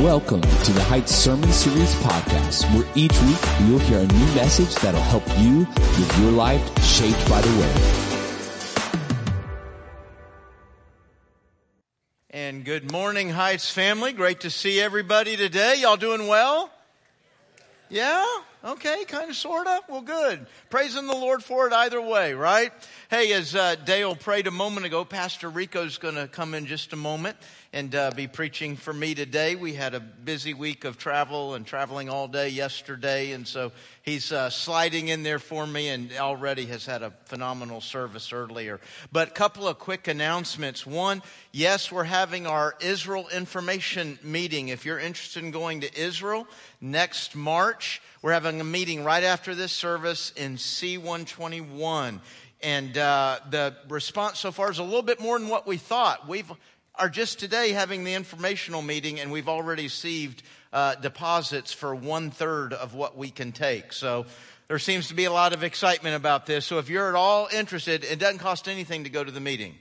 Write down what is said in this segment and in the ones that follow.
Welcome to the Heights Sermon Series podcast, where each week you'll hear a new message that'll help you with your life shaped by the Word. And good morning, Heights family. Great to see everybody today. Y'all doing well? Yeah? Okay, kind of, sort of. Well, good. Praising the Lord for it either way, right? Hey, as uh, Dale prayed a moment ago, Pastor Rico's going to come in just a moment and uh, be preaching for me today. We had a busy week of travel and traveling all day yesterday, and so he's uh, sliding in there for me and already has had a phenomenal service earlier. But a couple of quick announcements. One, yes, we're having our Israel information meeting. If you're interested in going to Israel next March, we're having a meeting right after this service in C121. And uh, the response so far is a little bit more than what we thought. We've are just today having the informational meeting, and we've already received uh, deposits for one third of what we can take. So there seems to be a lot of excitement about this. So if you're at all interested, it doesn't cost anything to go to the meeting.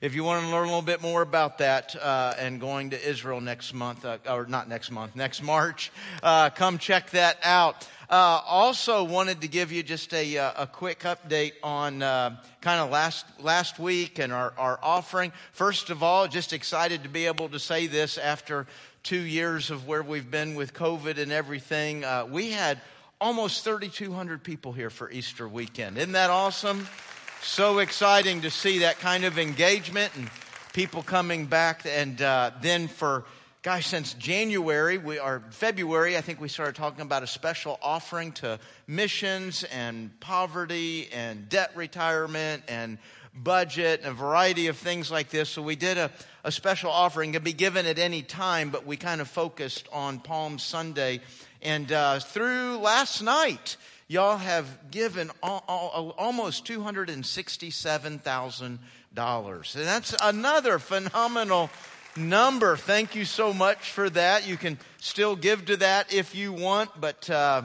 If you want to learn a little bit more about that uh, and going to Israel next month, uh, or not next month, next March, uh, come check that out. Uh, also wanted to give you just a, uh, a quick update on uh, kind of last last week and our, our offering. First of all, just excited to be able to say this after two years of where we've been with COVID and everything. Uh, we had almost 3,200 people here for Easter weekend. Isn't that awesome? So exciting to see that kind of engagement and people coming back. And uh, then for gosh, since January, we are February, I think we started talking about a special offering to missions and poverty and debt retirement and budget and a variety of things like this. So we did a, a special offering. It be given at any time, but we kind of focused on Palm Sunday. And uh, through last night, y'all have given all, all, almost $267,000. And that's another phenomenal number. Thank you so much for that. You can still give to that if you want, but uh,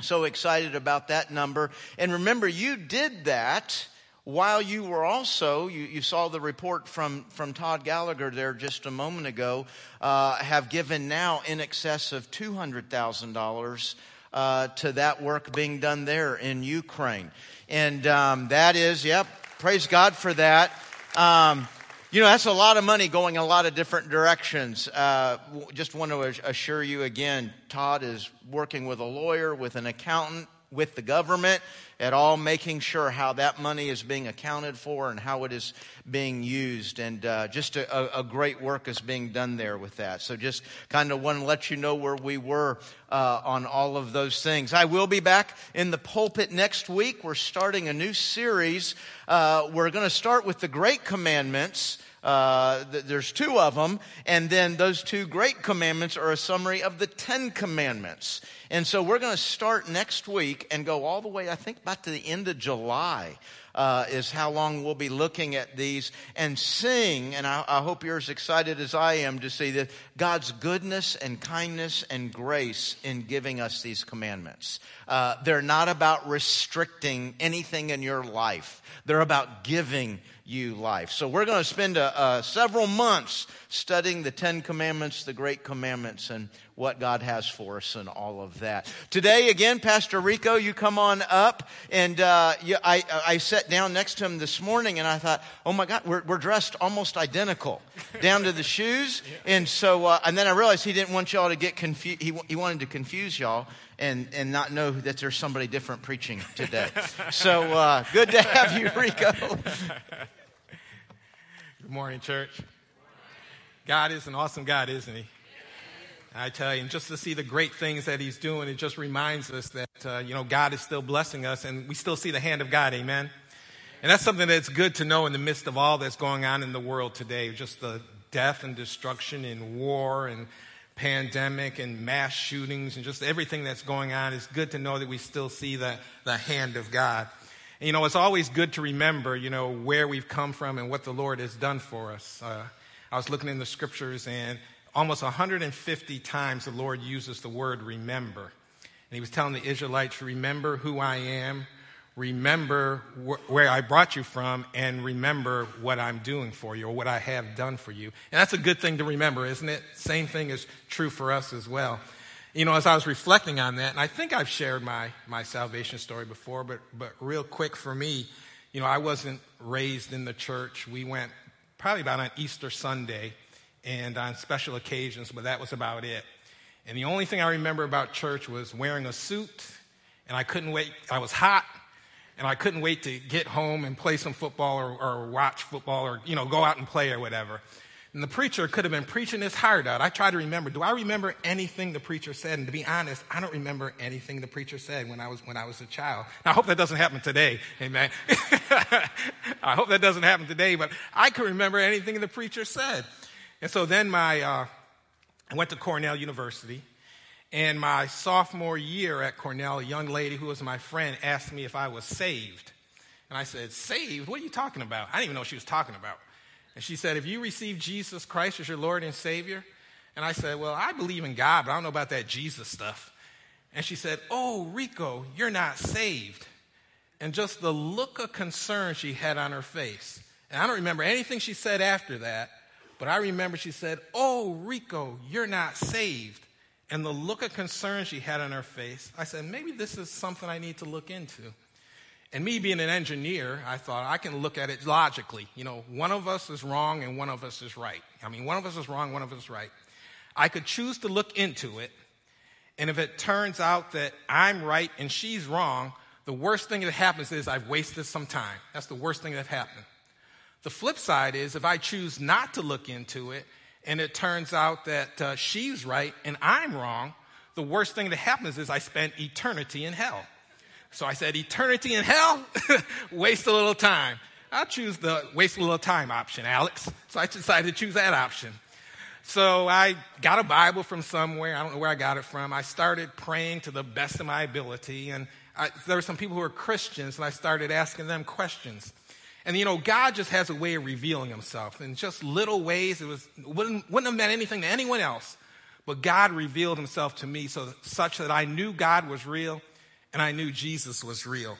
so excited about that number. And remember, you did that while you were also, you, you saw the report from, from Todd Gallagher there just a moment ago, uh, have given now in excess of $200,000 uh, to that work being done there in Ukraine. And um, that is, yep, praise God for that. Um, you know, that's a lot of money going in a lot of different directions. Uh, just want to assure you again, Todd is working with a lawyer, with an accountant, with the government at all, making sure how that money is being accounted for and how it is being used. And uh, just a, a, great work is being done there with that. So just kind of want to let you know where we were uh, on all of those things. I will be back in the pulpit next week. We're starting a new series. Uh, we're going to start with the Great Commandments. Uh, there's two of them, and then those two great commandments are a summary of the Ten Commandments. And so we're going to start next week and go all the way, I think, about to the end of July. Uh, is how long we'll be looking at these and seeing, And I, I, hope you're as excited as I am to see that God's goodness and kindness and grace in giving us these commandments. Uh, they're not about restricting anything in your life. They're about giving you life. So we're going to spend a, a several months studying the Ten Commandments, the Great Commandments, and what God has for us and all of that. Today, again, Pastor Rico, you come on up, and uh, you, I, I sat down next to him this morning, and I thought, oh my God, we're, we're dressed almost identical, down to the shoes, and so, uh, and then I realized he didn't want y'all to get confused. He, he wanted to confuse y'all, and, and not know that there's somebody different preaching today. so uh, good to have you, Rico. Good morning, church. God is an awesome God, isn't He? I tell you, and just to see the great things that He's doing, it just reminds us that, uh, you know, God is still blessing us and we still see the hand of God. Amen. And that's something that's good to know in the midst of all that's going on in the world today. Just the death and destruction and war and pandemic and mass shootings and just everything that's going on. It's good to know that we still see the, the hand of God. You know, it's always good to remember, you know, where we've come from and what the Lord has done for us. Uh, I was looking in the scriptures, and almost 150 times the Lord uses the word remember. And he was telling the Israelites, Remember who I am, remember wh- where I brought you from and remember what I'm doing for you or what I have done for you. And that's a good thing to remember, isn't it? Same thing is true for us as well. You know, as I was reflecting on that, and I think I've shared my, my salvation story before, but, but real quick for me, you know, I wasn't raised in the church. We went probably about on Easter Sunday and on special occasions, but that was about it. And the only thing I remember about church was wearing a suit, and I couldn't wait. I was hot, and I couldn't wait to get home and play some football or, or, watch football or, you know, go out and play or whatever. And the preacher could have been preaching his heart out. I try to remember, do I remember anything the preacher said? And to be honest, I don't remember anything the preacher said when I was, when I was a child. Now, I hope that doesn't happen today. Amen. I hope that doesn't happen today, but I can remember anything the preacher said. And so then my, uh, I went to Cornell University and my sophomore year at Cornell, a young lady who was my friend asked me if I was saved. And I said, Saved? What are you talking about? I didn't even know what she was talking about. And she said, If you received Jesus Christ as your Lord and Savior? And I said, Well, I believe in God, but I don't know about that Jesus stuff. And she said, Oh, Rico, you're not saved. And just the look of concern she had on her face. And I don't remember anything she said after that, but I remember she said, Oh, Rico, you're not saved and the look of concern she had on her face, I said, maybe this is something I need to look into. And me being an engineer, I thought I can look at it logically. You know, one of us is wrong and one of us is right. I mean, one of us is wrong, one of us is right. I could choose to look into it, and if it turns out that I'm right and she's wrong, the worst thing that happens is I've wasted some time. That's the worst thing that happened. The flip side is if I choose not to look into it and it turns out that uh, she's right and I'm wrong, the worst thing that happens is I spend eternity in hell. So I said, eternity in hell? waste a little time. I'll choose the waste a little time option, Alex. So I decided to choose that option. So I got a Bible from somewhere. I don't know where I got it from. I started praying to the best of my ability. And I, there were some people who were Christians, and I started asking them questions. And you know, God just has a way of revealing himself in just little ways. It was, wouldn't, wouldn't have meant anything to anyone else. But God revealed himself to me so such that I knew God was real and I knew Jesus was real.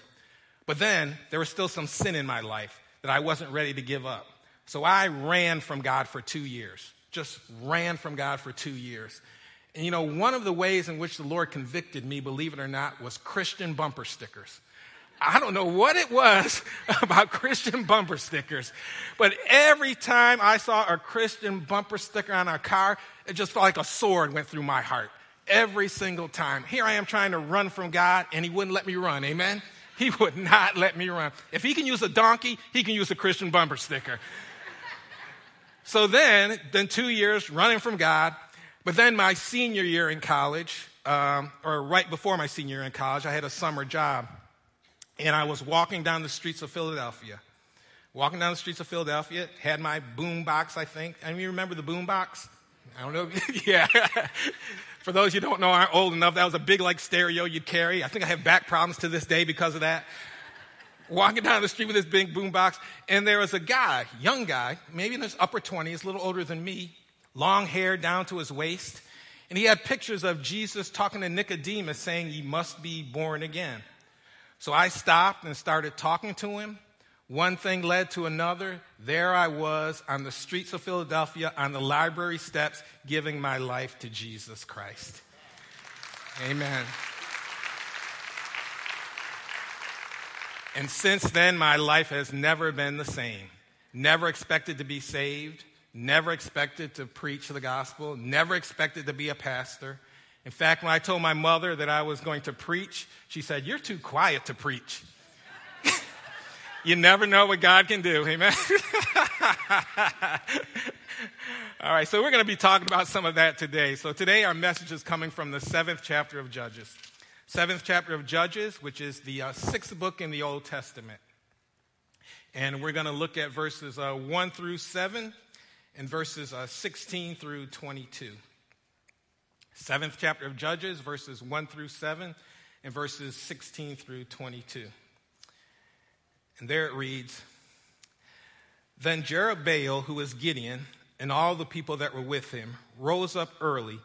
But then there was still some sin in my life that I wasn't ready to give up. So I ran from God for two years. Just ran from God for two years. And you know, one of the ways in which the Lord convicted me, believe it or not, was Christian bumper stickers. I don't know what it was about Christian bumper stickers, but every time I saw a Christian bumper sticker on a car, it just felt like a sword went through my heart. Every single time. Here I am trying to run from God, and He wouldn't let me run. Amen? He would not let me run. If He can use a donkey, He can use a Christian bumper sticker. So then, then two years running from God, but then my senior year in college, um, or right before my senior year in college, I had a summer job and I was walking down the streets of Philadelphia. Walking down the streets of Philadelphia, had my boom box, I think. I mean, you remember the boom box? I don't know. yeah. For those you don't know, aren't old enough, that was a big like stereo you'd carry. I think I have back problems to this day because of that. Walking down the street with this big boom box, and there was a guy, young guy, maybe in his upper 20s, a little older than me, long hair down to his waist, and he had pictures of Jesus talking to Nicodemus saying, You must be born again. So I stopped and started talking to him. One thing led to another. There I was on the streets of Philadelphia, on the library steps, giving my life to Jesus Christ. Amen. And since then, my life has never been the same. Never expected to be saved, never expected to preach the gospel, never expected to be a pastor. In fact, when I told my mother that I was going to preach, she said, You're too quiet to preach. You never know what God can do. Amen. All right, so we're going to be talking about some of that today. So today our message is coming from the seventh chapter of Judges. Seventh chapter of Judges, which is the uh, sixth book in the Old Testament. And we're going to look at verses uh, 1 through 7 and verses uh, 16 through 22 seventh chapter of Judges, verses 1 through 7, and verses 16 through 22. And there it reads Then Jerubbaal, who was Gideon, and all the people that were with him, rose up early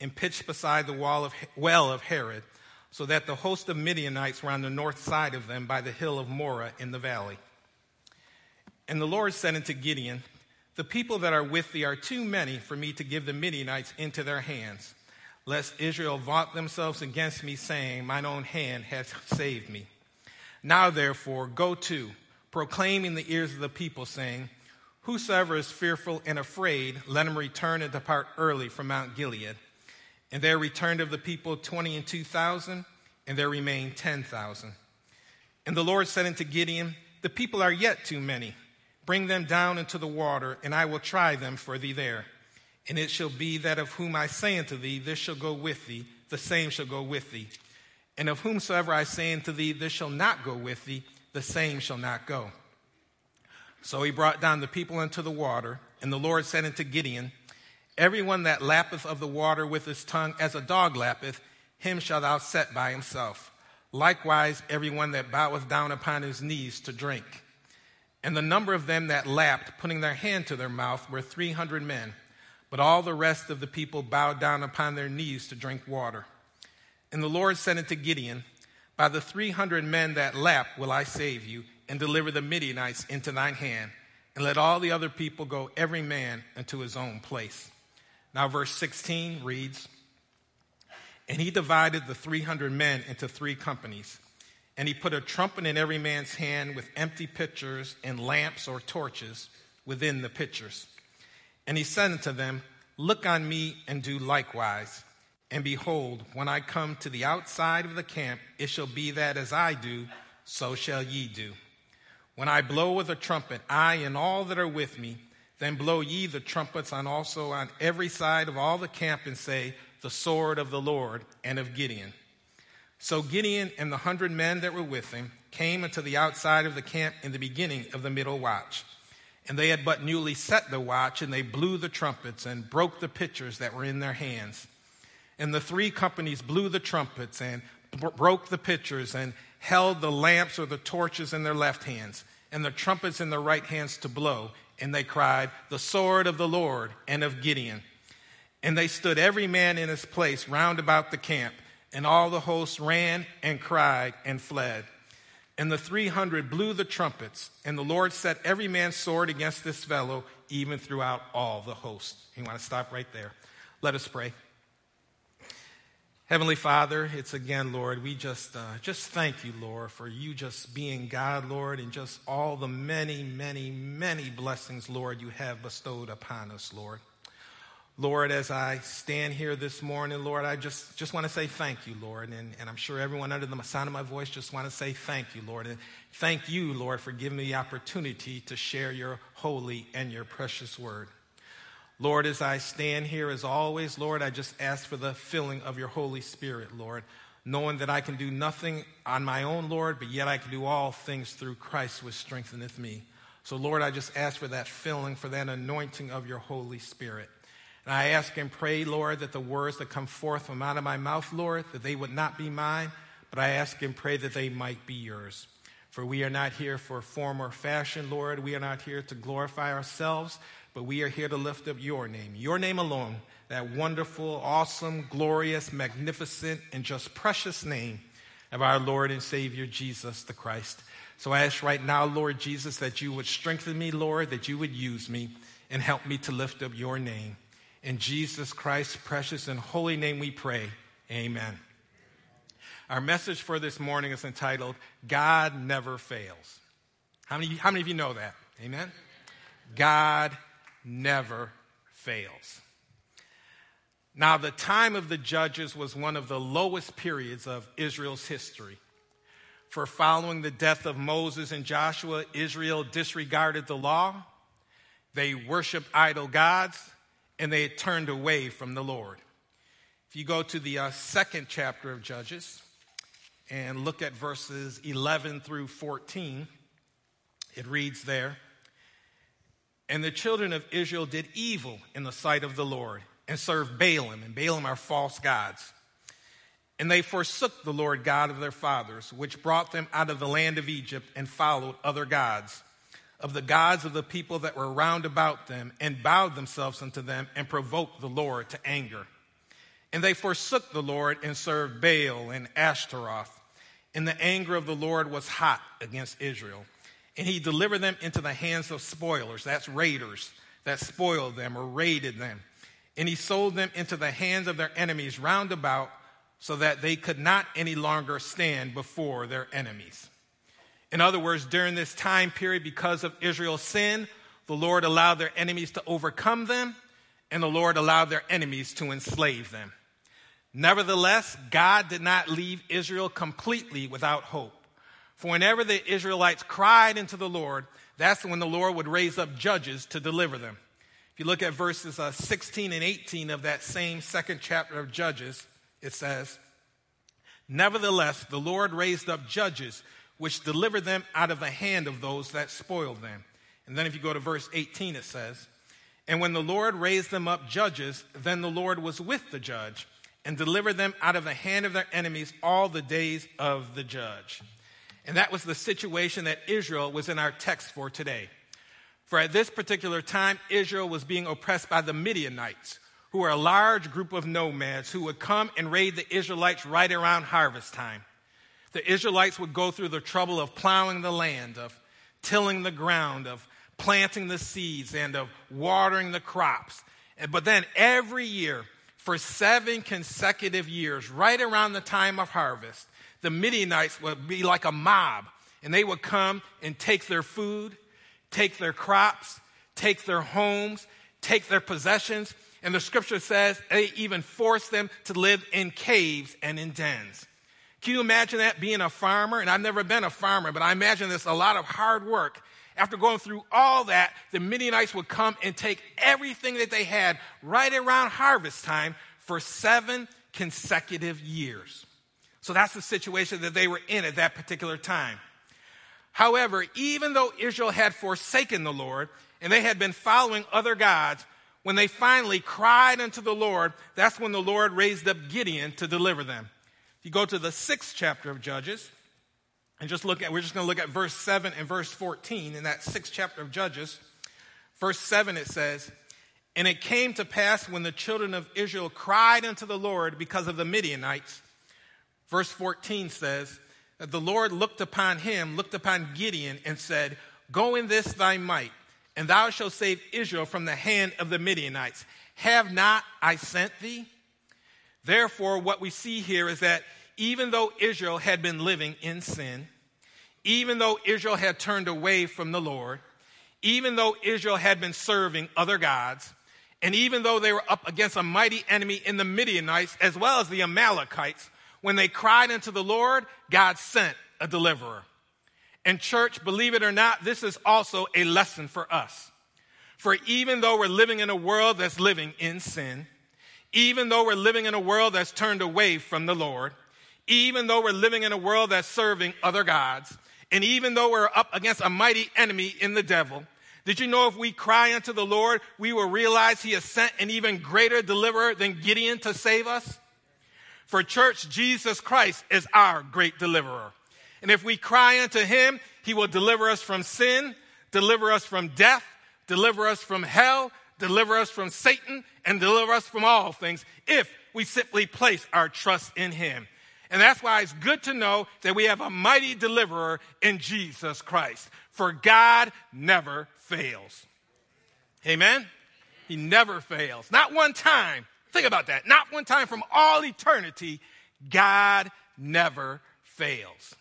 and pitched beside the wall of, well of Harod. so that the host of Midianites were on the north side of them by the hill of Moreh in the valley. And the Lord said unto Gideon, The people that are with thee are too many for me to give the Midianites into their hands, lest Israel vaunt themselves against me, saying, Mine own hand hath saved me. Now therefore, go to, proclaim in the ears of the people, saying, Whosoever is fearful and afraid, let him return and depart early from Mount Gilead. And there returned of the people twenty and two thousand, and there remained ten thousand. And the Lord said unto Gideon, The people are yet too many. Bring them down into the water, and I will try them for thee there. And it shall be that of whom I say unto thee, This shall go with thee, the same shall go with thee. And of whomsoever I say unto thee, This shall not go with thee, the same shall not go. So he brought down the people into the water, and the Lord said unto Gideon, Everyone that lappeth of the water with his tongue as a dog lappeth, him shalt thou set by himself. Likewise, everyone that boweth down upon his knees to drink. And the number of them that lapped, putting their hand to their mouth, were three hundred men. But all the rest of the people bowed down upon their knees to drink water. And the Lord said unto Gideon, By the three hundred men that lap will I save you, and deliver the Midianites into thine hand, and let all the other people go every man into his own place. Now, verse 16 reads And he divided the 300 men into three companies. And he put a trumpet in every man's hand with empty pitchers and lamps or torches within the pitchers. And he said unto them, Look on me and do likewise. And behold, when I come to the outside of the camp, it shall be that as I do, so shall ye do. When I blow with a trumpet, I and all that are with me, then blow ye the trumpets on also on every side of all the camp and say, The sword of the Lord and of Gideon. So Gideon and the hundred men that were with him came unto the outside of the camp in the beginning of the middle watch. And they had but newly set the watch, and they blew the trumpets and broke the pitchers that were in their hands. And the three companies blew the trumpets and broke the pitchers and held the lamps or the torches in their left hands and the trumpets in their right hands to blow and they cried, The sword of the Lord and of Gideon. And they stood every man in his place round about the camp, and all the hosts ran and cried and fled. And the 300 blew the trumpets, and the Lord set every man's sword against this fellow, even throughout all the host. You want to stop right there? Let us pray. Heavenly Father, it's again, Lord, we just, uh, just thank you, Lord, for you just being God, Lord, and just all the many, many, many blessings, Lord, you have bestowed upon us, Lord. Lord, as I stand here this morning, Lord, I just, just want to say thank you, Lord. And, and I'm sure everyone under the sound of my voice just want to say thank you, Lord. And thank you, Lord, for giving me the opportunity to share your holy and your precious word. Lord, as I stand here, as always, Lord, I just ask for the filling of your Holy Spirit, Lord, knowing that I can do nothing on my own, Lord, but yet I can do all things through Christ which strengtheneth me. So, Lord, I just ask for that filling, for that anointing of your Holy Spirit. And I ask and pray, Lord, that the words that come forth from out of my mouth, Lord, that they would not be mine, but I ask and pray that they might be yours. For we are not here for form or fashion, Lord. We are not here to glorify ourselves, but we are here to lift up your name, your name alone, that wonderful, awesome, glorious, magnificent, and just precious name of our Lord and Savior Jesus the Christ. So I ask right now, Lord Jesus, that you would strengthen me, Lord, that you would use me and help me to lift up your name. In Jesus Christ's precious and holy name we pray. Amen. Our message for this morning is entitled, God Never Fails. How many, how many of you know that? Amen? God never fails. Now, the time of the judges was one of the lowest periods of Israel's history. For following the death of Moses and Joshua, Israel disregarded the law, they worshiped idol gods, and they had turned away from the Lord. If you go to the uh, second chapter of Judges and look at verses 11 through 14, it reads there and the children of Israel did evil in the sight of the Lord and served Baalim, and Baalim are false gods. And they forsook the Lord God of their fathers, which brought them out of the land of Egypt, and followed other gods, of the gods of the people that were round about them, and bowed themselves unto them, and provoked the Lord to anger. And they forsook the Lord and served Baal and Ashtaroth. And the anger of the Lord was hot against Israel. And he delivered them into the hands of spoilers, that's raiders, that spoiled them or raided them. And he sold them into the hands of their enemies round about, so that they could not any longer stand before their enemies. In other words, during this time period, because of Israel's sin, the Lord allowed their enemies to overcome them, and the Lord allowed their enemies to enslave them. Nevertheless, God did not leave Israel completely without hope. For whenever the Israelites cried into the Lord, that's when the Lord would raise up judges to deliver them. If you look at verses uh, 16 and 18 of that same second chapter of Judges, it says, Nevertheless, the Lord raised up judges which delivered them out of the hand of those that spoiled them. And then if you go to verse 18, it says, And when the Lord raised them up judges, then the Lord was with the judge and delivered them out of the hand of their enemies all the days of the judge. And that was the situation that Israel was in our text for today. For at this particular time, Israel was being oppressed by the Midianites, who were a large group of nomads who would come and raid the Israelites right around harvest time. The Israelites would go through the trouble of plowing the land, of tilling the ground, of planting the seeds, and of watering the crops. But then every year, for seven consecutive years, right around the time of harvest, the Midianites would be like a mob, and they would come and take their food, take their crops, take their homes, take their possessions. And the scripture says they even forced them to live in caves and in dens. Can you imagine that being a farmer? And I've never been a farmer, but I imagine this a lot of hard work. After going through all that, the Midianites would come and take everything that they had right around harvest time for seven consecutive years. So that's the situation that they were in at that particular time. However, even though Israel had forsaken the Lord and they had been following other gods, when they finally cried unto the Lord, that's when the Lord raised up Gideon to deliver them. If you go to the sixth chapter of Judges, and just look at, we're just going to look at verse 7 and verse 14 in that sixth chapter of Judges. Verse 7 it says, And it came to pass when the children of Israel cried unto the Lord because of the Midianites. Verse 14 says, the Lord looked upon him, looked upon Gideon, and said, Go in this thy might, and thou shalt save Israel from the hand of the Midianites. Have not I sent thee? Therefore, what we see here is that even though Israel had been living in sin, even though Israel had turned away from the Lord, even though Israel had been serving other gods, and even though they were up against a mighty enemy in the Midianites as well as the Amalekites, when they cried unto the Lord, God sent a deliverer. And, church, believe it or not, this is also a lesson for us. For even though we're living in a world that's living in sin, even though we're living in a world that's turned away from the Lord, even though we're living in a world that's serving other gods, and even though we're up against a mighty enemy in the devil, did you know if we cry unto the Lord, we will realize He has sent an even greater deliverer than Gideon to save us? For church, Jesus Christ is our great deliverer. And if we cry unto Him, He will deliver us from sin, deliver us from death, deliver us from hell, deliver us from Satan, and deliver us from all things if we simply place our trust in Him. And that's why it's good to know that we have a mighty deliverer in Jesus Christ. For God never fails. Amen? He never fails. Not one time. Think about that. Not one time from all eternity, God never fails.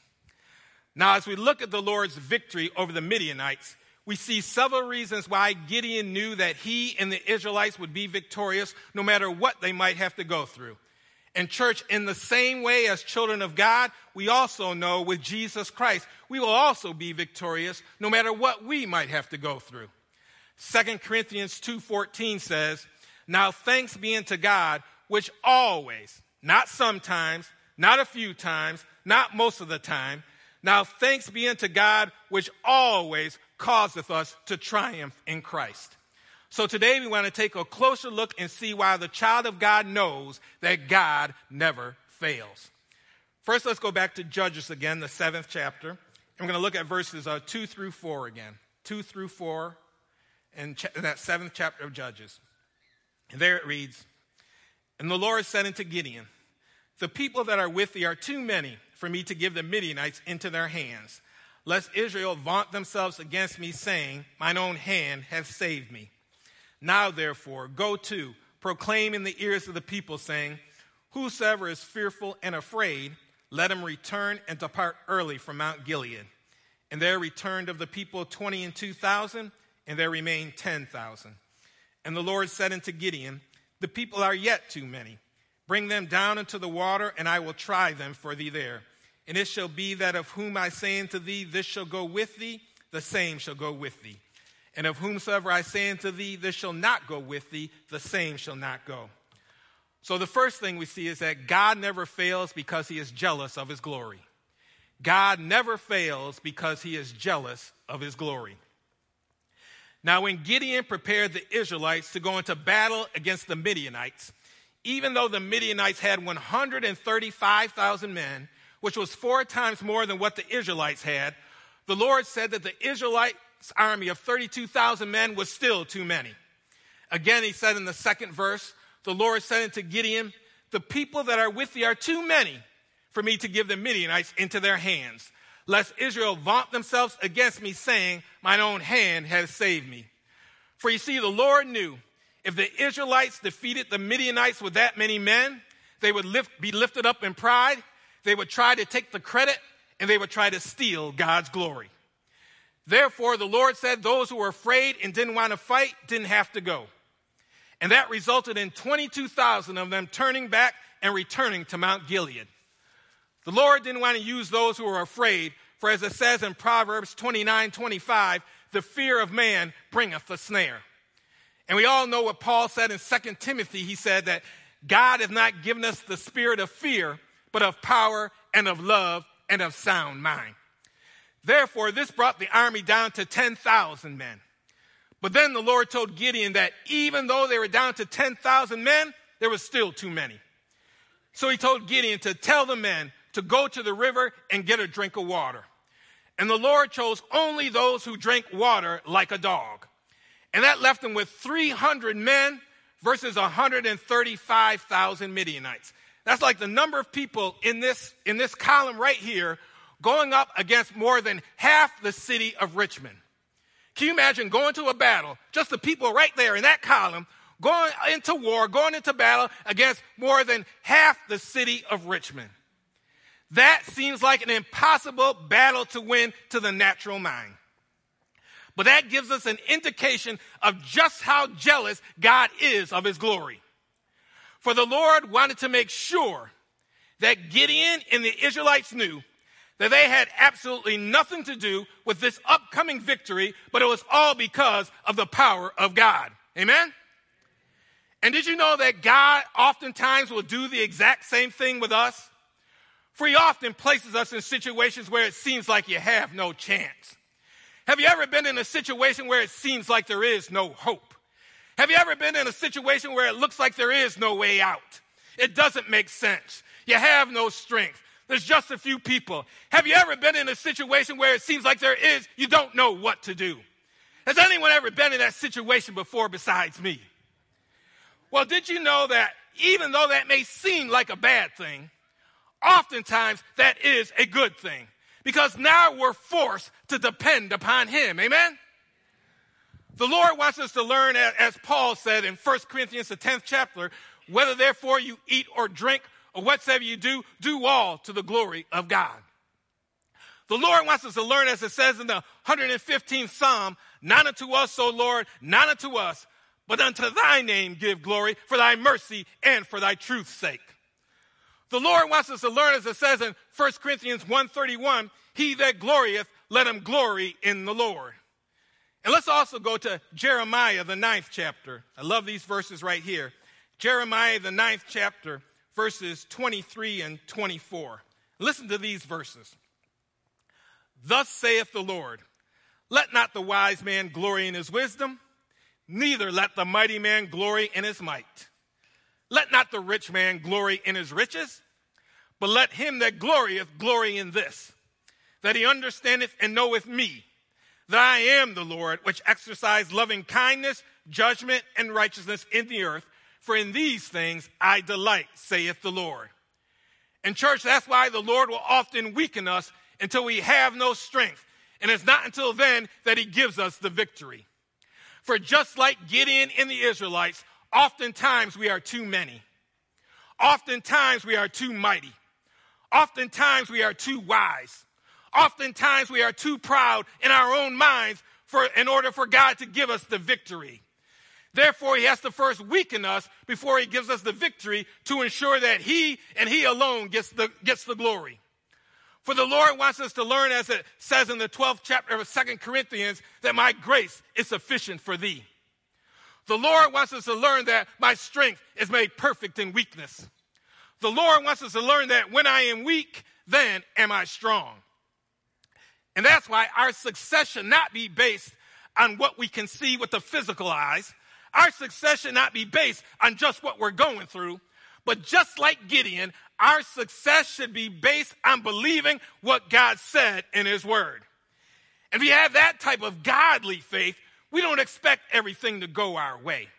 Now, as we look at the Lord's victory over the Midianites, we see several reasons why Gideon knew that he and the Israelites would be victorious no matter what they might have to go through. And, church, in the same way as children of God, we also know with Jesus Christ, we will also be victorious no matter what we might have to go through. 2 Corinthians 2:14 says, "Now thanks be unto God, which always, not sometimes, not a few times, not most of the time, now thanks be unto God, which always causeth us to triumph in Christ." So today we want to take a closer look and see why the child of God knows that God never fails. First, let's go back to Judges again, the seventh chapter. And we're going to look at verses uh, 2 through 4 again. 2 through 4 in, ch- in that seventh chapter of Judges. And there it reads And the Lord said unto Gideon, The people that are with thee are too many for me to give the Midianites into their hands, lest Israel vaunt themselves against me, saying, Mine own hand hath saved me. Now therefore, go to, proclaim in the ears of the people, saying, Whosoever is fearful and afraid, let him return and depart early from Mount Gilead. And there returned of the people twenty and two thousand, and there remained ten thousand. And the Lord said unto Gideon, The people are yet too many. Bring them down into the water, and I will try them for thee there. And it shall be that of whom I say unto thee, This shall go with thee, the same shall go with thee. And of whomsoever I say unto thee, This shall not go with thee, the same shall not go. So the first thing we see is that God never fails because he is jealous of his glory. God never fails because he is jealous of his glory. Now, when Gideon prepared the Israelites to go into battle against the Midianites, even though the Midianites had 135,000 men, which was four times more than what the Israelites had, the Lord said that the Israelites' army of 32,000 men was still too many. Again, he said in the second verse, the Lord said unto Gideon, The people that are with thee are too many for me to give the Midianites into their hands, lest Israel vaunt themselves against me, saying, Mine own hand has saved me. For you see, the Lord knew if the Israelites defeated the Midianites with that many men, they would lift, be lifted up in pride, they would try to take the credit, and they would try to steal God's glory. Therefore, the Lord said those who were afraid and didn't want to fight didn't have to go. And that resulted in 22,000 of them turning back and returning to Mount Gilead. The Lord didn't want to use those who were afraid, for as it says in Proverbs 29 25, the fear of man bringeth a snare. And we all know what Paul said in 2 Timothy. He said that God has not given us the spirit of fear, but of power and of love and of sound mind. Therefore, this brought the army down to 10,000 men. But then the Lord told Gideon that even though they were down to 10,000 men, there was still too many. So he told Gideon to tell the men to go to the river and get a drink of water. And the Lord chose only those who drank water like a dog. And that left them with 300 men versus 135,000 Midianites. That's like the number of people in this, in this column right here going up against more than half the city of Richmond. Can you imagine going to a battle, just the people right there in that column, going into war, going into battle against more than half the city of Richmond? That seems like an impossible battle to win to the natural mind. But that gives us an indication of just how jealous God is of his glory. For the Lord wanted to make sure that Gideon and the Israelites knew that they had absolutely nothing to do with this upcoming victory, but it was all because of the power of God. Amen? And did you know that God oftentimes will do the exact same thing with us? For he often places us in situations where it seems like you have no chance. Have you ever been in a situation where it seems like there is no hope? Have you ever been in a situation where it looks like there is no way out? It doesn't make sense. You have no strength. There's just a few people. Have you ever been in a situation where it seems like there is, you don't know what to do? Has anyone ever been in that situation before besides me? Well, did you know that even though that may seem like a bad thing, oftentimes that is a good thing because now we're forced to depend upon Him. Amen? The Lord wants us to learn, as Paul said in 1 Corinthians, the 10th chapter, whether therefore you eat or drink or whatsoever you do, do all to the glory of God. The Lord wants us to learn, as it says in the 115th Psalm, not unto us, O Lord, not unto us, but unto thy name give glory for thy mercy and for thy truth's sake. The Lord wants us to learn, as it says in 1 Corinthians 1.31, he that glorieth, let him glory in the Lord. And let's also go to Jeremiah, the ninth chapter. I love these verses right here. Jeremiah, the ninth chapter, verses 23 and 24. Listen to these verses. Thus saith the Lord, let not the wise man glory in his wisdom, neither let the mighty man glory in his might. Let not the rich man glory in his riches, but let him that glorieth glory in this, that he understandeth and knoweth me, that I am the Lord, which exercise loving kindness, judgment, and righteousness in the earth. for in these things I delight, saith the Lord. And, church, that's why the Lord will often weaken us until we have no strength. And it's not until then that he gives us the victory. For just like Gideon and the Israelites, oftentimes we are too many. Oftentimes we are too mighty. Oftentimes we are too wise. Oftentimes we are too proud in our own minds for, in order for God to give us the victory. Therefore, he has to first weaken us before he gives us the victory to ensure that he and he alone gets the, gets the glory. For the Lord wants us to learn, as it says in the 12th chapter of 2 Corinthians, that my grace is sufficient for thee. The Lord wants us to learn that my strength is made perfect in weakness. The Lord wants us to learn that when I am weak, then am I strong. And that's why our success should not be based on what we can see with the physical eyes. Our success should not be based on just what we're going through. But just like Gideon, our success should be based on believing what God said in His Word. If we have that type of godly faith, we don't expect everything to go our way.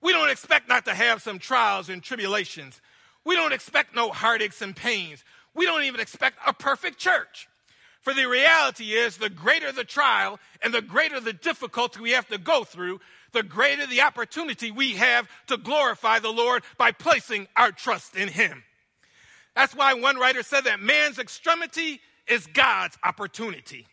We don't expect not to have some trials and tribulations. We don't expect no heartaches and pains. We don't even expect a perfect church. For the reality is, the greater the trial and the greater the difficulty we have to go through, the greater the opportunity we have to glorify the Lord by placing our trust in Him. That's why one writer said that man's extremity is God's opportunity.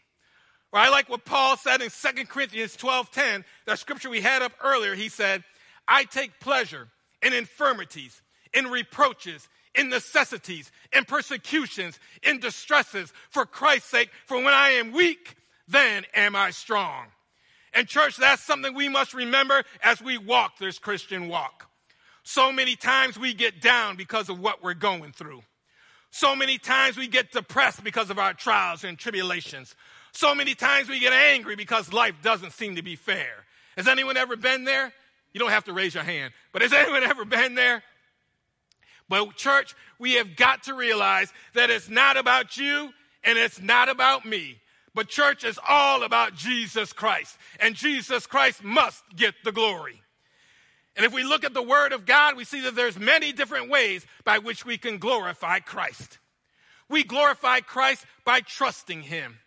Or I like what Paul said in 2 Corinthians 12:10, that scripture we had up earlier. He said, I take pleasure in infirmities, in reproaches, in necessities, in persecutions, in distresses, for Christ's sake, for when I am weak, then am I strong. And, church, that's something we must remember as we walk this Christian walk. So many times we get down because of what we're going through. So many times we get depressed because of our trials and tribulations. So many times we get angry because life doesn't seem to be fair. Has anyone ever been there? You don't have to raise your hand, but has anyone ever been there? But, church, we have got to realize that it's not about you and it's not about me. But, church, is all about Jesus Christ. And Jesus Christ must get the glory. And if we look at the Word of God, we see that there's many different ways by which we can glorify Christ. We glorify Christ by trusting Him.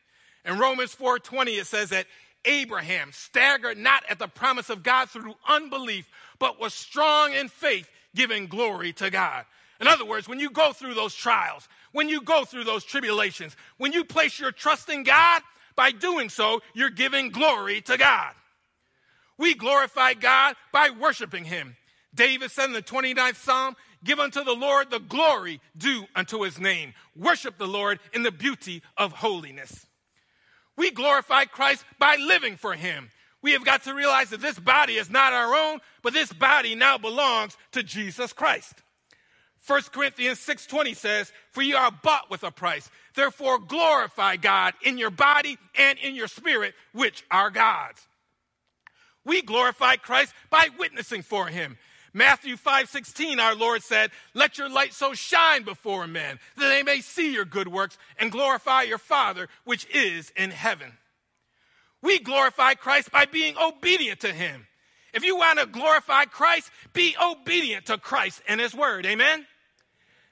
In Romans 4:20, it says that Abraham staggered not at the promise of God through unbelief, but was strong in faith, giving glory to God. In other words, when you go through those trials, when you go through those tribulations, when you place your trust in God, by doing so, you're giving glory to God. We glorify God by worshiping Him. David said in the 29th Psalm, Give unto the Lord the glory due unto His name. Worship the Lord in the beauty of holiness. We glorify Christ by living for Him. We have got to realize that this body is not our own, but this body now belongs to Jesus Christ. 1 Corinthians 6:20 says, "For you are bought with a price. Therefore glorify God in your body and in your spirit, which are God's." We glorify Christ by witnessing for him. Matthew 5:16 our Lord said, "Let your light so shine before men that they may see your good works and glorify your Father which is in heaven." We glorify Christ by being obedient to him. If you want to glorify Christ, be obedient to Christ and his word. Amen.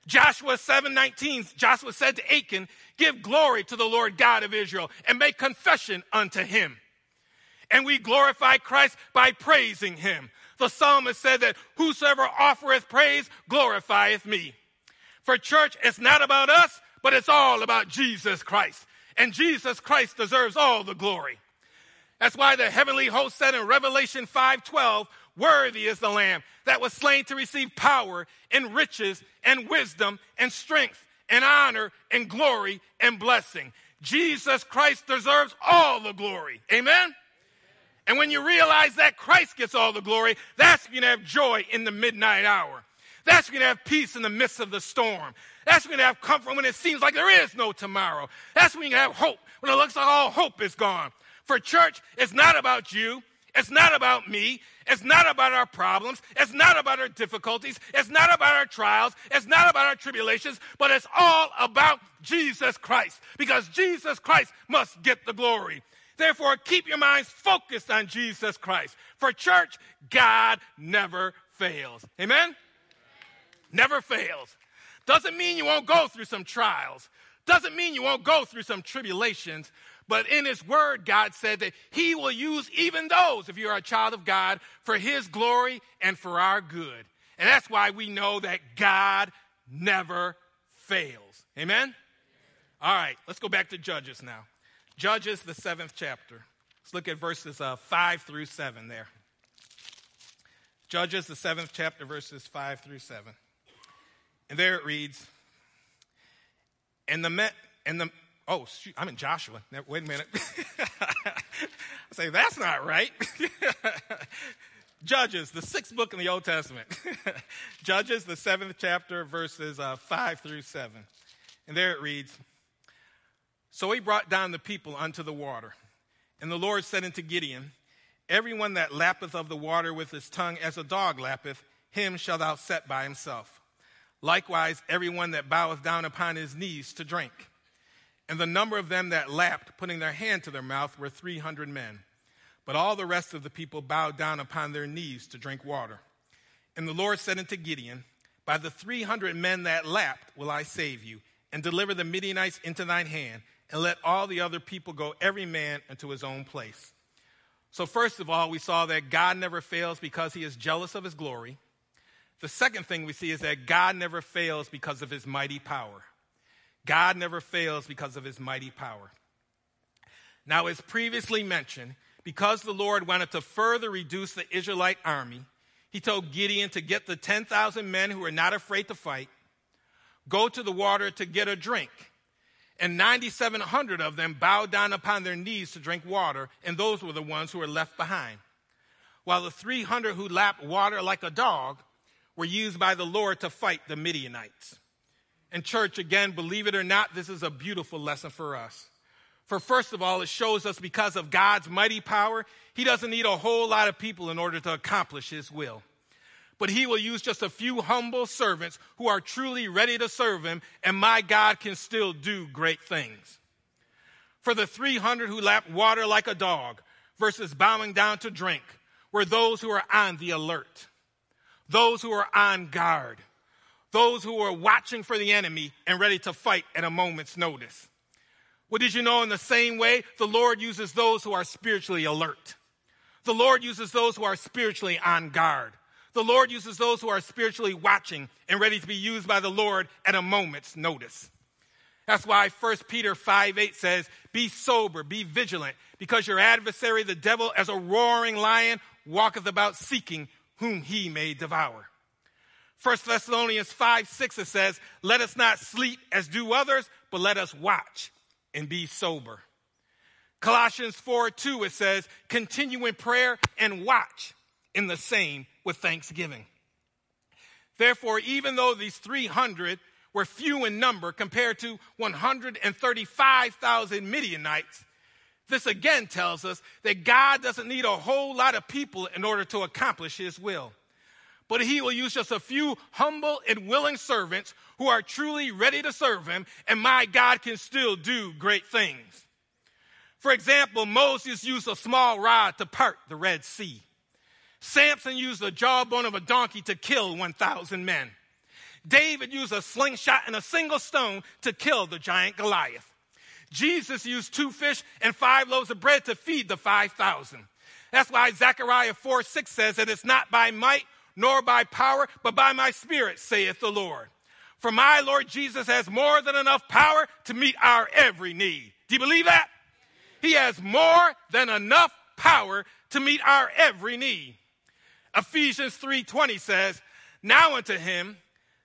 Joshua 7:19 Joshua said to Achan, "Give glory to the Lord God of Israel and make confession unto him." And we glorify Christ by praising him. The psalmist said that whosoever offereth praise glorifieth me. For church, it's not about us, but it's all about Jesus Christ. And Jesus Christ deserves all the glory. That's why the heavenly host said in Revelation 5:12, "Worthy is the lamb that was slain to receive power and riches and wisdom and strength and honor and glory and blessing." Jesus Christ deserves all the glory. Amen. And when you realize that Christ gets all the glory, that's when you have joy in the midnight hour. That's when you have peace in the midst of the storm. That's when you have comfort when it seems like there is no tomorrow. That's when you have hope when it looks like all hope is gone. For church, it's not about you. It's not about me. It's not about our problems. It's not about our difficulties. It's not about our trials. It's not about our tribulations, but it's all about Jesus Christ because Jesus Christ must get the glory. Therefore, keep your minds focused on Jesus Christ. For church, God never fails. Amen? Never fails. Doesn't mean you won't go through some trials. Doesn't mean you won't go through some tribulations. But in His Word, God said that He will use even those, if you're a child of God, for His glory and for our good. And that's why we know that God never fails. Amen? All right, let's go back to Judges now. Judges, the seventh chapter. Let's look at verses uh, 5 through 7 there. Judges, the seventh chapter, verses 5 through 7. And there it reads, and the met, and the, oh, shoot, I'm in Joshua. Now, wait a minute. I say, that's not right. Judges, the sixth book in the Old Testament. Judges, the seventh chapter, verses uh, 5 through 7. And there it reads So he brought down the people unto the water. And the Lord said unto Gideon, Everyone that lappeth of the water with his tongue as a dog lappeth, him shalt thou set by himself. Likewise, everyone that boweth down upon his knees to drink. And the number of them that lapped, putting their hand to their mouth, were three hundred men. But all the rest of the people bowed down upon their knees to drink water. And the Lord said unto Gideon, By the three hundred men that lapped will I save you, and deliver the Midianites into thine hand, and let all the other people go, every man into his own place. So, first of all, we saw that God never fails because he is jealous of his glory. The second thing we see is that God never fails because of his mighty power. God never fails because of his mighty power. Now, as previously mentioned, because the Lord wanted to further reduce the Israelite army, he told Gideon to get the 10,000 men who were not afraid to fight, go to the water to get a drink. And 9,700 of them bowed down upon their knees to drink water, and those were the ones who were left behind. While the 300 who lapped water like a dog were used by the Lord to fight the Midianites. And, church, again, believe it or not, this is a beautiful lesson for us. For first of all, it shows us because of God's mighty power, He doesn't need a whole lot of people in order to accomplish His will. But He will use just a few humble servants who are truly ready to serve Him, and my God can still do great things. For the 300 who lapped water like a dog versus bowing down to drink were those who are on the alert, those who are on guard, those who are watching for the enemy and ready to fight at a moment's notice. Well, did you know in the same way, the Lord uses those who are spiritually alert. The Lord uses those who are spiritually on guard. The Lord uses those who are spiritually watching and ready to be used by the Lord at a moment's notice. That's why 1 Peter 5 8 says, Be sober, be vigilant, because your adversary, the devil, as a roaring lion, walketh about seeking whom he may devour. 1 Thessalonians 5 6 it says, Let us not sleep as do others, but let us watch and be sober. Colossians 4 2, it says, continue in prayer and watch in the same with thanksgiving. Therefore, even though these 300 were few in number compared to 135,000 Midianites, this again tells us that God doesn't need a whole lot of people in order to accomplish his will but he will use just a few humble and willing servants who are truly ready to serve him, and my God can still do great things. For example, Moses used a small rod to part the Red Sea. Samson used the jawbone of a donkey to kill 1,000 men. David used a slingshot and a single stone to kill the giant Goliath. Jesus used two fish and five loaves of bread to feed the 5,000. That's why Zechariah 4 6 says that it's not by might nor by power, but by my spirit, saith the Lord. For my Lord Jesus has more than enough power to meet our every need. Do you believe that? He has more than enough power to meet our every need. Ephesians 3:20 says, "Now unto him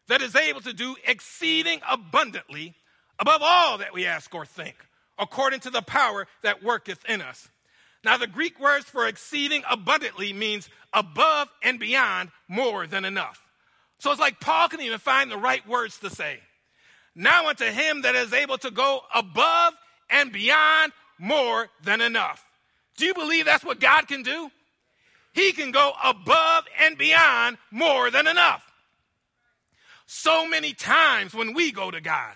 that is able to do exceeding abundantly above all that we ask or think, according to the power that worketh in us." Now, the Greek words for exceeding abundantly means above and beyond more than enough. So it's like Paul can even find the right words to say. Now unto him that is able to go above and beyond more than enough. Do you believe that's what God can do? He can go above and beyond more than enough. So many times when we go to God,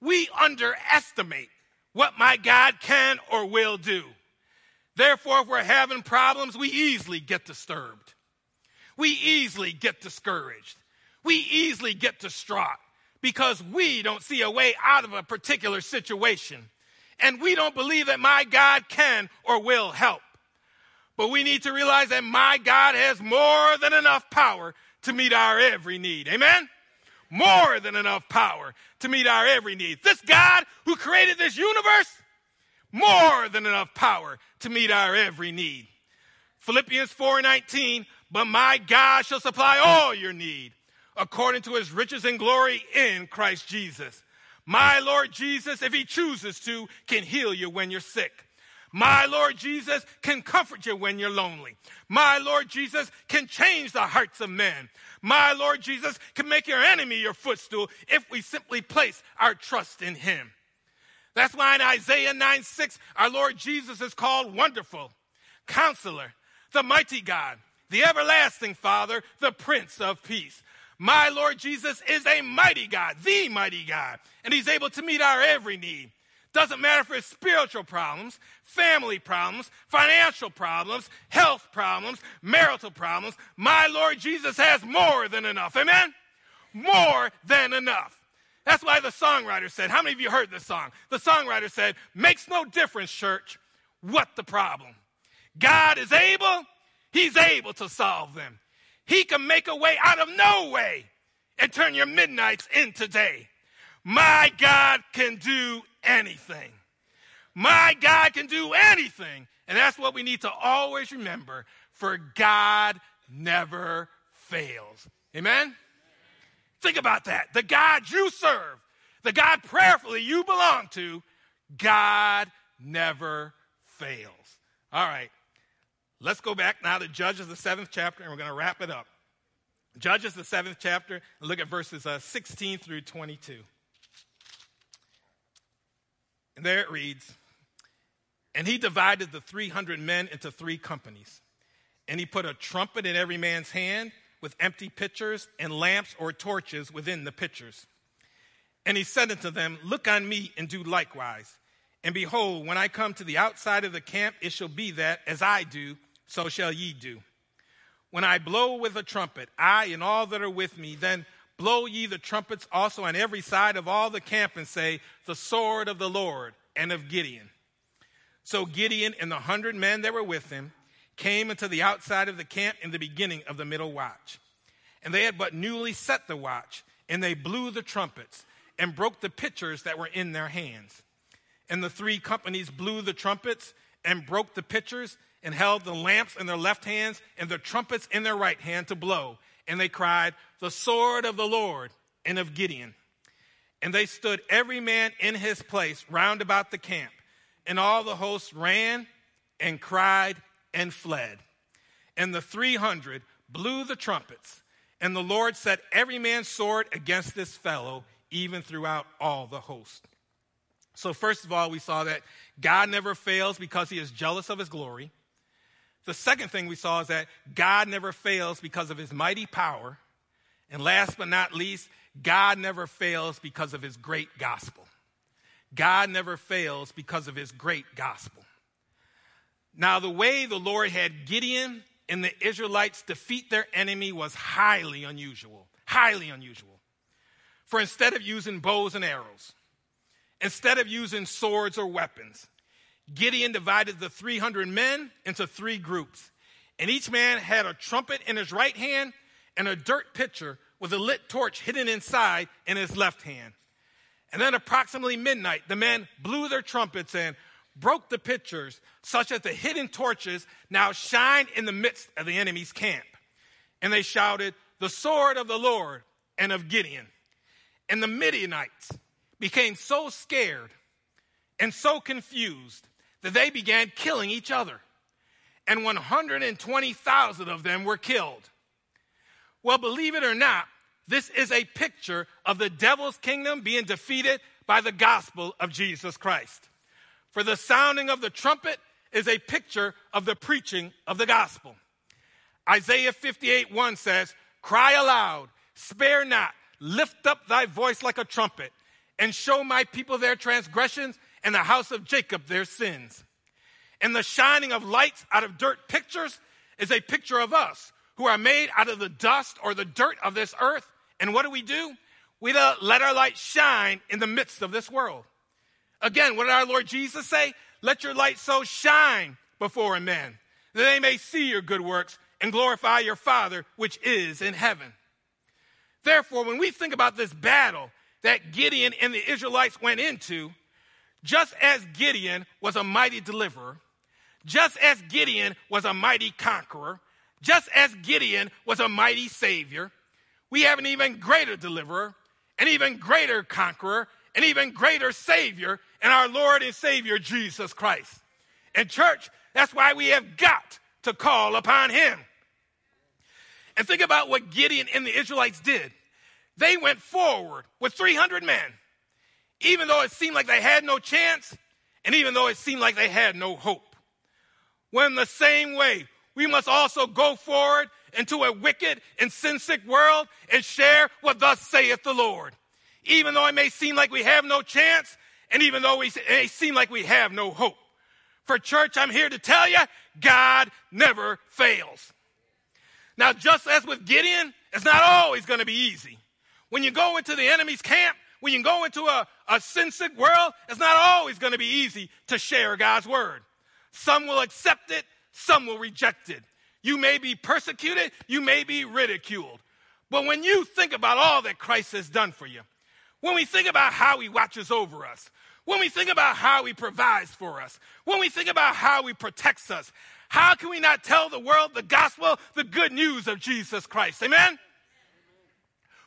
we underestimate what my God can or will do. Therefore, if we're having problems, we easily get disturbed. We easily get discouraged. We easily get distraught because we don't see a way out of a particular situation. And we don't believe that my God can or will help. But we need to realize that my God has more than enough power to meet our every need. Amen? More than enough power to meet our every need. This God who created this universe, more than enough power to meet our every need. Philippians 4:19, but my God shall supply all your need according to his riches and glory in Christ Jesus. My Lord Jesus, if he chooses to, can heal you when you're sick. My Lord Jesus can comfort you when you're lonely. My Lord Jesus can change the hearts of men. My Lord Jesus can make your enemy your footstool if we simply place our trust in him. That's why in Isaiah 9 6, our Lord Jesus is called Wonderful, Counselor, the Mighty God, the Everlasting Father, the Prince of Peace. My Lord Jesus is a mighty God, the mighty God, and He's able to meet our every need. Doesn't matter if it's spiritual problems, family problems, financial problems, health problems, marital problems. My Lord Jesus has more than enough. Amen? More than enough. That's why the songwriter said, How many of you heard this song? The songwriter said, Makes no difference, church, what the problem. God is able, He's able to solve them. He can make a way out of no way and turn your midnights into day. My God can do anything. My God can do anything. And that's what we need to always remember for God never fails. Amen? Think about that. The God you serve, the God prayerfully you belong to, God never fails. All right. Let's go back now to Judges, the seventh chapter, and we're going to wrap it up. Judges, the seventh chapter, and look at verses uh, 16 through 22. And there it reads And he divided the 300 men into three companies. And he put a trumpet in every man's hand with empty pitchers and lamps or torches within the pitchers. And he said unto them, Look on me and do likewise. And behold, when I come to the outside of the camp, it shall be that as I do, so shall ye do. When I blow with a trumpet, I and all that are with me, then blow ye the trumpets also on every side of all the camp and say, The sword of the Lord and of Gideon. So Gideon and the hundred men that were with him came into the outside of the camp in the beginning of the middle watch. And they had but newly set the watch, and they blew the trumpets and broke the pitchers that were in their hands. And the three companies blew the trumpets and broke the pitchers and held the lamps in their left hands and the trumpets in their right hand to blow. And they cried, The sword of the Lord and of Gideon. And they stood every man in his place round about the camp. And all the hosts ran and cried and fled. And the 300 blew the trumpets. And the Lord set every man's sword against this fellow, even throughout all the host. So, first of all, we saw that God never fails because he is jealous of his glory. The second thing we saw is that God never fails because of his mighty power. And last but not least, God never fails because of his great gospel. God never fails because of his great gospel. Now, the way the Lord had Gideon and the Israelites defeat their enemy was highly unusual. Highly unusual. For instead of using bows and arrows, instead of using swords or weapons, Gideon divided the 300 men into three groups, and each man had a trumpet in his right hand and a dirt pitcher with a lit torch hidden inside in his left hand. And then, approximately midnight, the men blew their trumpets and broke the pitchers, such that the hidden torches now shined in the midst of the enemy's camp. And they shouted, The sword of the Lord and of Gideon. And the Midianites became so scared and so confused that they began killing each other. And 120,000 of them were killed. Well, believe it or not, this is a picture of the devil's kingdom being defeated by the gospel of Jesus Christ. For the sounding of the trumpet is a picture of the preaching of the gospel. Isaiah 58 1 says, Cry aloud, spare not, lift up thy voice like a trumpet, and show my people their transgressions and the house of Jacob their sins. And the shining of lights out of dirt pictures is a picture of us who are made out of the dust or the dirt of this earth. And what do we do? We let our light shine in the midst of this world. Again, what did our Lord Jesus say? Let your light so shine before men that they may see your good works and glorify your Father which is in heaven. Therefore, when we think about this battle that Gideon and the Israelites went into, just as Gideon was a mighty deliverer, just as Gideon was a mighty conqueror, just as Gideon was a mighty savior, we have an even greater deliverer, an even greater conqueror, an even greater savior in our Lord and Savior Jesus Christ. And, church, that's why we have got to call upon him. And think about what Gideon and the Israelites did. They went forward with 300 men, even though it seemed like they had no chance, and even though it seemed like they had no hope. When the same way, we must also go forward into a wicked and sin sick world and share what thus saith the Lord. Even though it may seem like we have no chance, and even though it may seem like we have no hope. For church, I'm here to tell you, God never fails. Now, just as with Gideon, it's not always going to be easy. When you go into the enemy's camp, when you go into a, a sin sick world, it's not always going to be easy to share God's word. Some will accept it, some will reject it. You may be persecuted, you may be ridiculed. But when you think about all that Christ has done for you, when we think about how he watches over us, when we think about how he provides for us, when we think about how he protects us, how can we not tell the world the gospel, the good news of Jesus Christ? Amen?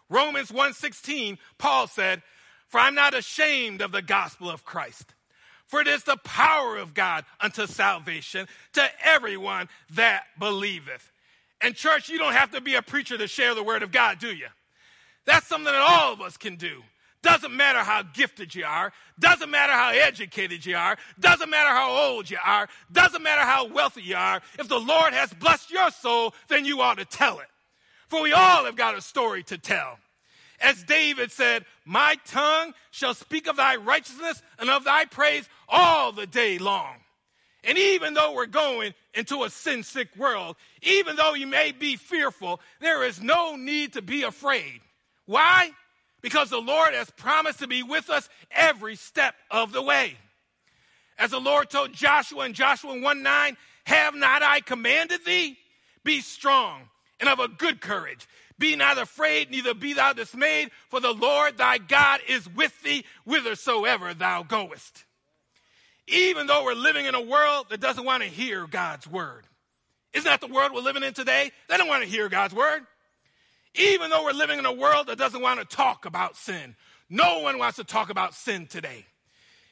Romans 1:16, Paul said, "For I'm not ashamed of the gospel of Christ, for it is the power of God unto salvation to everyone that believeth." And church, you don't have to be a preacher to share the word of God, do you? That's something that all of us can do. Doesn't matter how gifted you are. Doesn't matter how educated you are. Doesn't matter how old you are. Doesn't matter how wealthy you are. If the Lord has blessed your soul, then you ought to tell it. For we all have got a story to tell. As David said, My tongue shall speak of thy righteousness and of thy praise all the day long. And even though we're going into a sin sick world, even though you may be fearful, there is no need to be afraid. Why? Because the Lord has promised to be with us every step of the way. As the Lord told Joshua in Joshua 1 9, have not I commanded thee? Be strong and of a good courage. Be not afraid, neither be thou dismayed, for the Lord thy God is with thee whithersoever thou goest. Even though we're living in a world that doesn't want to hear God's word. Isn't that the world we're living in today? They don't want to hear God's word. Even though we're living in a world that doesn't want to talk about sin, no one wants to talk about sin today.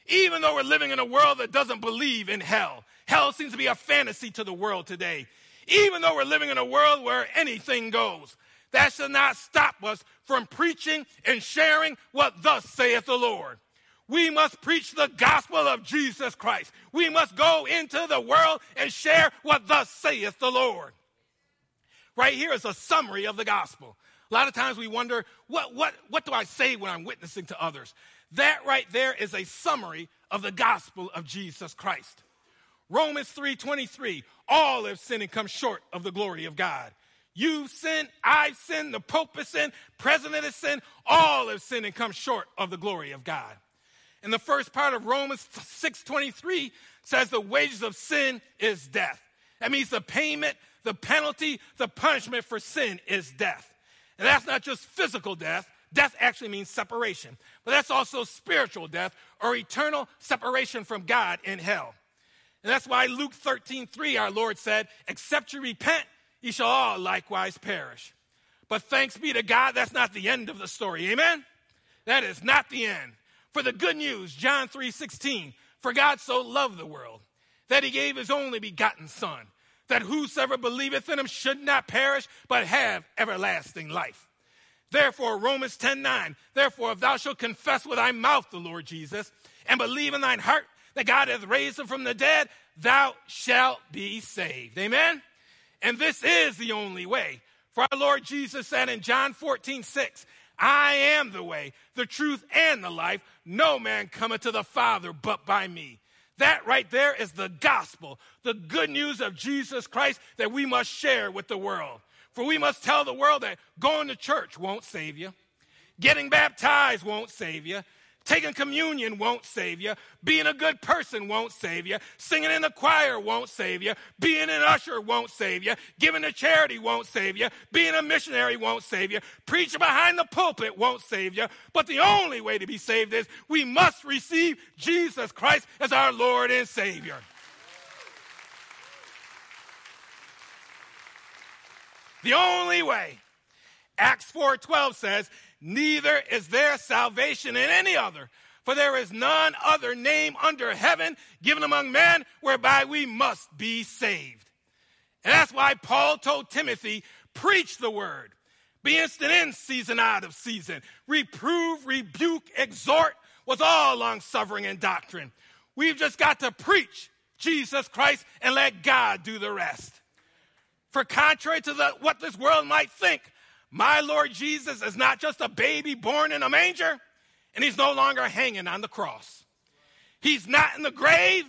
Even though we're living in a world that doesn't believe in hell, hell seems to be a fantasy to the world today. Even though we're living in a world where anything goes, that should not stop us from preaching and sharing what thus saith the Lord. We must preach the gospel of Jesus Christ. We must go into the world and share what thus saith the Lord. Right here is a summary of the gospel. A lot of times we wonder, what, what, what do I say when I'm witnessing to others? That right there is a summary of the gospel of Jesus Christ. Romans 3:23, all have sinned and come short of the glory of God. You've sinned, I've sinned, the Pope has sinned, President has sinned, all have sinned and come short of the glory of God. And the first part of Romans 6:23 says the wages of sin is death. That means the payment the penalty, the punishment for sin is death. And that's not just physical death. Death actually means separation. But that's also spiritual death or eternal separation from God in hell. And that's why Luke 13, 3, our Lord said, Except you repent, ye shall all likewise perish. But thanks be to God, that's not the end of the story. Amen? That is not the end. For the good news, John 3, 16, for God so loved the world that he gave his only begotten Son that whosoever believeth in him should not perish, but have everlasting life. Therefore, Romans 10 9, therefore, if thou shalt confess with thy mouth the Lord Jesus, and believe in thine heart that God hath raised him from the dead, thou shalt be saved. Amen? And this is the only way. For our Lord Jesus said in John 14 6, I am the way, the truth, and the life. No man cometh to the Father but by me. That right there is the gospel, the good news of Jesus Christ that we must share with the world. For we must tell the world that going to church won't save you, getting baptized won't save you, Taking communion won't save you. Being a good person won't save you. Singing in the choir won't save you. Being an usher won't save you. Giving to charity won't save you. Being a missionary won't save you. Preaching behind the pulpit won't save you. But the only way to be saved is we must receive Jesus Christ as our Lord and Savior. The only way. Acts 4:12 says, neither is there salvation in any other. For there is none other name under heaven given among men whereby we must be saved. And that's why Paul told Timothy, preach the word. Be instant in season out of season. Reprove, rebuke, exhort with all long suffering and doctrine. We've just got to preach Jesus Christ and let God do the rest. For contrary to the, what this world might think, my Lord Jesus is not just a baby born in a manger, and he's no longer hanging on the cross. He's not in the grave,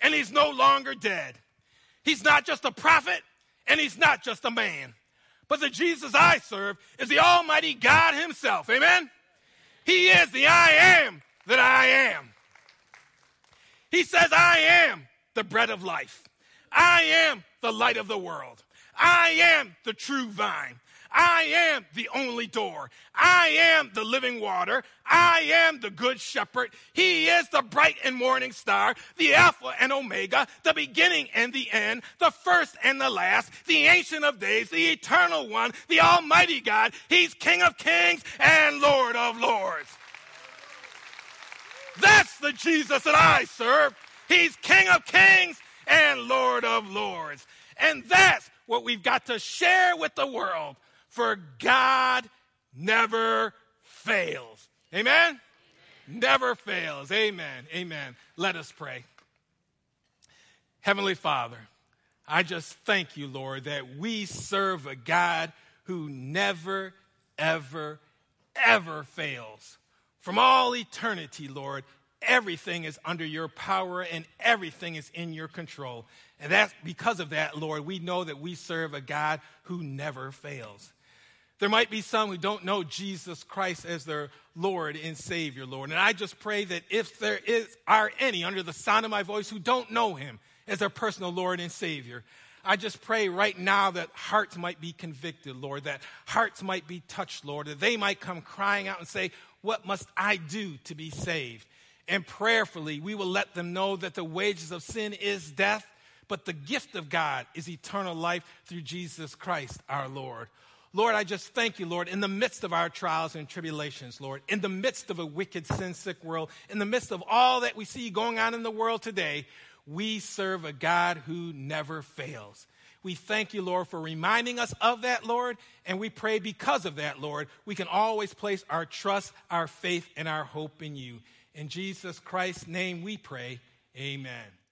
and he's no longer dead. He's not just a prophet, and he's not just a man. But the Jesus I serve is the Almighty God Himself. Amen? He is the I am that I am. He says, I am the bread of life. I am the light of the world. I am the true vine. I am the only door. I am the living water. I am the good shepherd. He is the bright and morning star, the Alpha and Omega, the beginning and the end, the first and the last, the ancient of days, the eternal one, the almighty God. He's King of kings and Lord of lords. That's the Jesus that I serve. He's King of kings and Lord of lords. And that's what we've got to share with the world for God never fails. Amen? Amen? Never fails. Amen. Amen. Let us pray. Heavenly Father, I just thank you, Lord, that we serve a God who never, ever, ever fails. From all eternity, Lord, everything is under your power and everything is in your control. And that's because of that, Lord, we know that we serve a God who never fails. There might be some who don't know Jesus Christ as their Lord and Savior, Lord. And I just pray that if there is, are any under the sound of my voice who don't know Him as their personal Lord and Savior, I just pray right now that hearts might be convicted, Lord, that hearts might be touched, Lord, that they might come crying out and say, What must I do to be saved? And prayerfully, we will let them know that the wages of sin is death, but the gift of God is eternal life through Jesus Christ our Lord. Lord, I just thank you, Lord, in the midst of our trials and tribulations, Lord, in the midst of a wicked, sin sick world, in the midst of all that we see going on in the world today, we serve a God who never fails. We thank you, Lord, for reminding us of that, Lord, and we pray because of that, Lord, we can always place our trust, our faith, and our hope in you. In Jesus Christ's name we pray. Amen.